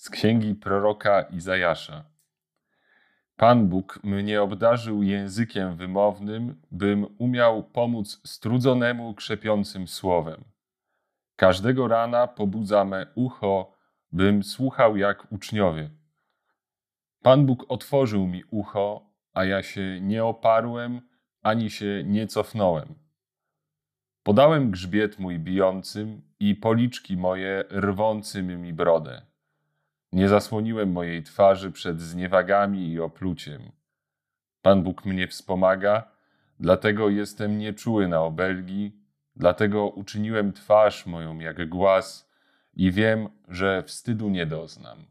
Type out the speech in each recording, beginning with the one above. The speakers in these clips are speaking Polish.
z księgi proroka Izajasza. Pan Bóg mnie obdarzył językiem wymownym, bym umiał pomóc strudzonemu krzepiącym słowem. Każdego rana pobudza me ucho, bym słuchał jak uczniowie. Pan Bóg otworzył mi ucho, a ja się nie oparłem, ani się nie cofnąłem. Podałem grzbiet mój bijącym i policzki moje rwącym mi brodę. Nie zasłoniłem mojej twarzy przed zniewagami i opluciem. Pan Bóg mnie wspomaga, dlatego jestem nieczuły na obelgi, dlatego uczyniłem twarz moją jak głaz i wiem, że wstydu nie doznam.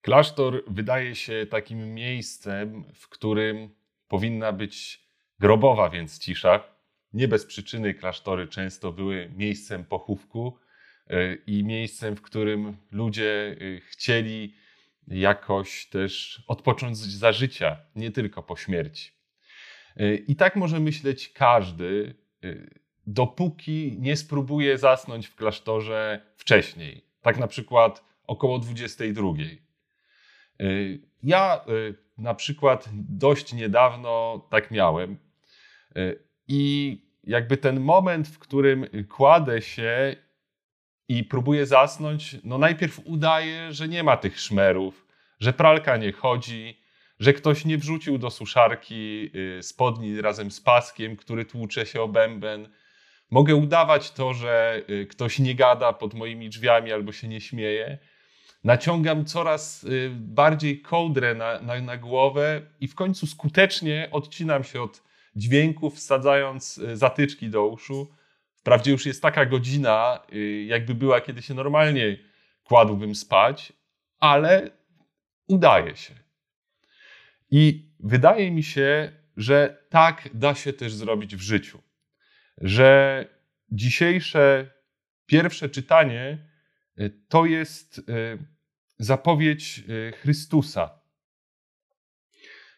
Klasztor wydaje się takim miejscem, w którym powinna być grobowa więc cisza. Nie bez przyczyny klasztory często były miejscem pochówku i miejscem, w którym ludzie e, chcieli jakoś też odpocząć za życia, nie tylko po śmierci. E, I tak może myśleć każdy, dopóki nie spróbuje zasnąć w klasztorze wcześniej, tak na przykład około 22. Ja na przykład dość niedawno tak miałem. I jakby ten moment, w którym kładę się i próbuję zasnąć, no najpierw udaję, że nie ma tych szmerów, że pralka nie chodzi, że ktoś nie wrzucił do suszarki y, spodni razem z paskiem, który tłucze się o bęben. Mogę udawać to, że y, ktoś nie gada pod moimi drzwiami albo się nie śmieje. Naciągam coraz y, bardziej kołdrę na, na, na głowę i w końcu skutecznie odcinam się od dźwięków, wsadzając zatyczki do uszu. Wprawdzie już jest taka godzina, y, jakby była, kiedy się normalnie kładłbym spać, ale udaje się. I wydaje mi się, że tak da się też zrobić w życiu. Że dzisiejsze pierwsze czytanie y, to jest zapowiedź Chrystusa.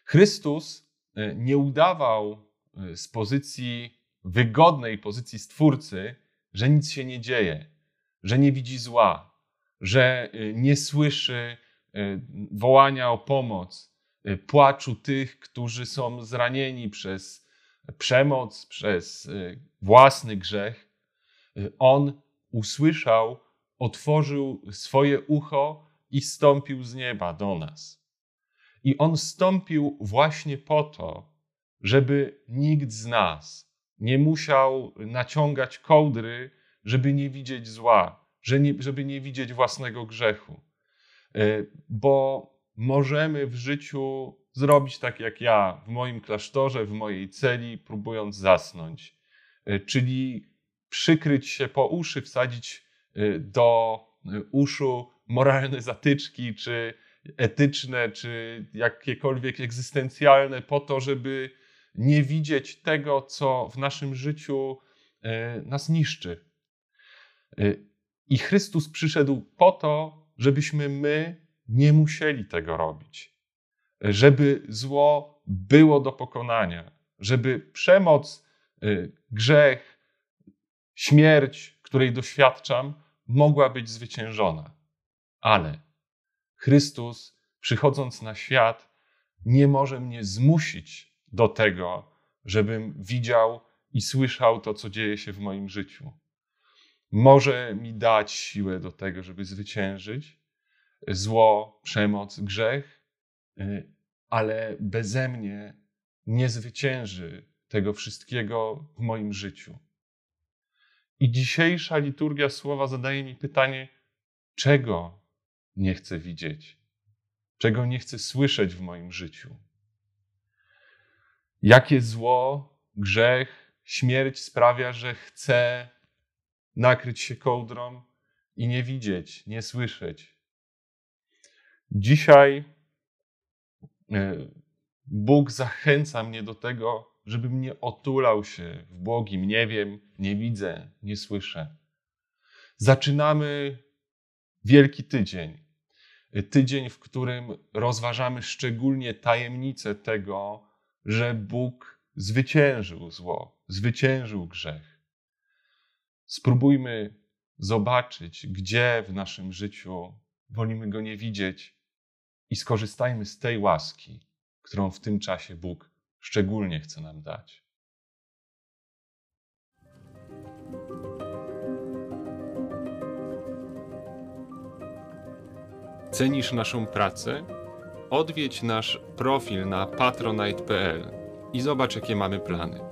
Chrystus nie udawał z pozycji wygodnej pozycji stwórcy, że nic się nie dzieje, że nie widzi zła, że y, nie słyszy y, wołania o pomoc, y, płaczu tych, którzy są zranieni przez przemoc, przez własny grzech. On usłyszał, otworzył swoje ucho i stąpił z nieba do nas. I on stąpił właśnie po to, żeby nikt z nas nie musiał naciągać kołdry, żeby nie widzieć zła, żeby nie widzieć własnego grzechu. E, bo możemy w życiu zrobić tak jak ja w moim klasztorze, w mojej celi, próbując zasnąć. E, czyli przykryć się po uszy, wsadzić e, do uszu moralne zatyczki, czy etyczne, czy jakiekolwiek egzystencjalne, po to, żeby nie widzieć tego, co w naszym życiu e, nas niszczy. E, I Chrystus przyszedł po to, żebyśmy my nie musieli tego robić. Żeby zło było do pokonania, żeby przemoc, e, grzech, śmierć, której doświadczam, mogła być zwyciężona. Ale Chrystus, przychodząc na świat, nie może mnie zmusić do tego, żebym widział i słyszał to, co dzieje się w moim życiu. Może mi dać siłę do tego, żeby zwyciężyć zło, przemoc, grzech, y, ale beze mnie nie zwycięży tego wszystkiego w moim życiu. I dzisiejsza liturgia słowa zadaje mi pytanie, czego nie chcę widzieć, czego nie chcę słyszeć w moim życiu. Jakie zło, grzech, śmierć sprawia, że chcę nakryć się kołdrą i nie widzieć, nie słyszeć. Dzisiaj e, Bóg zachęca mnie do tego, żebym nie otulał się w błogim nie wiem, nie widzę, nie słyszę. Zaczynamy Wielki Tydzień. Tydzień, w którym rozważamy szczególnie tajemnicę tego, że Bóg zwyciężył zło, zwyciężył grzech. Spróbujmy zobaczyć, gdzie w naszym życiu wolimy go nie widzieć i skorzystajmy z tej łaski, którą w tym czasie Bóg szczególnie chce nam dać. Cenisz naszą pracę? Odwiedź nasz profil na patronite.pl i zobacz, jakie mamy plany.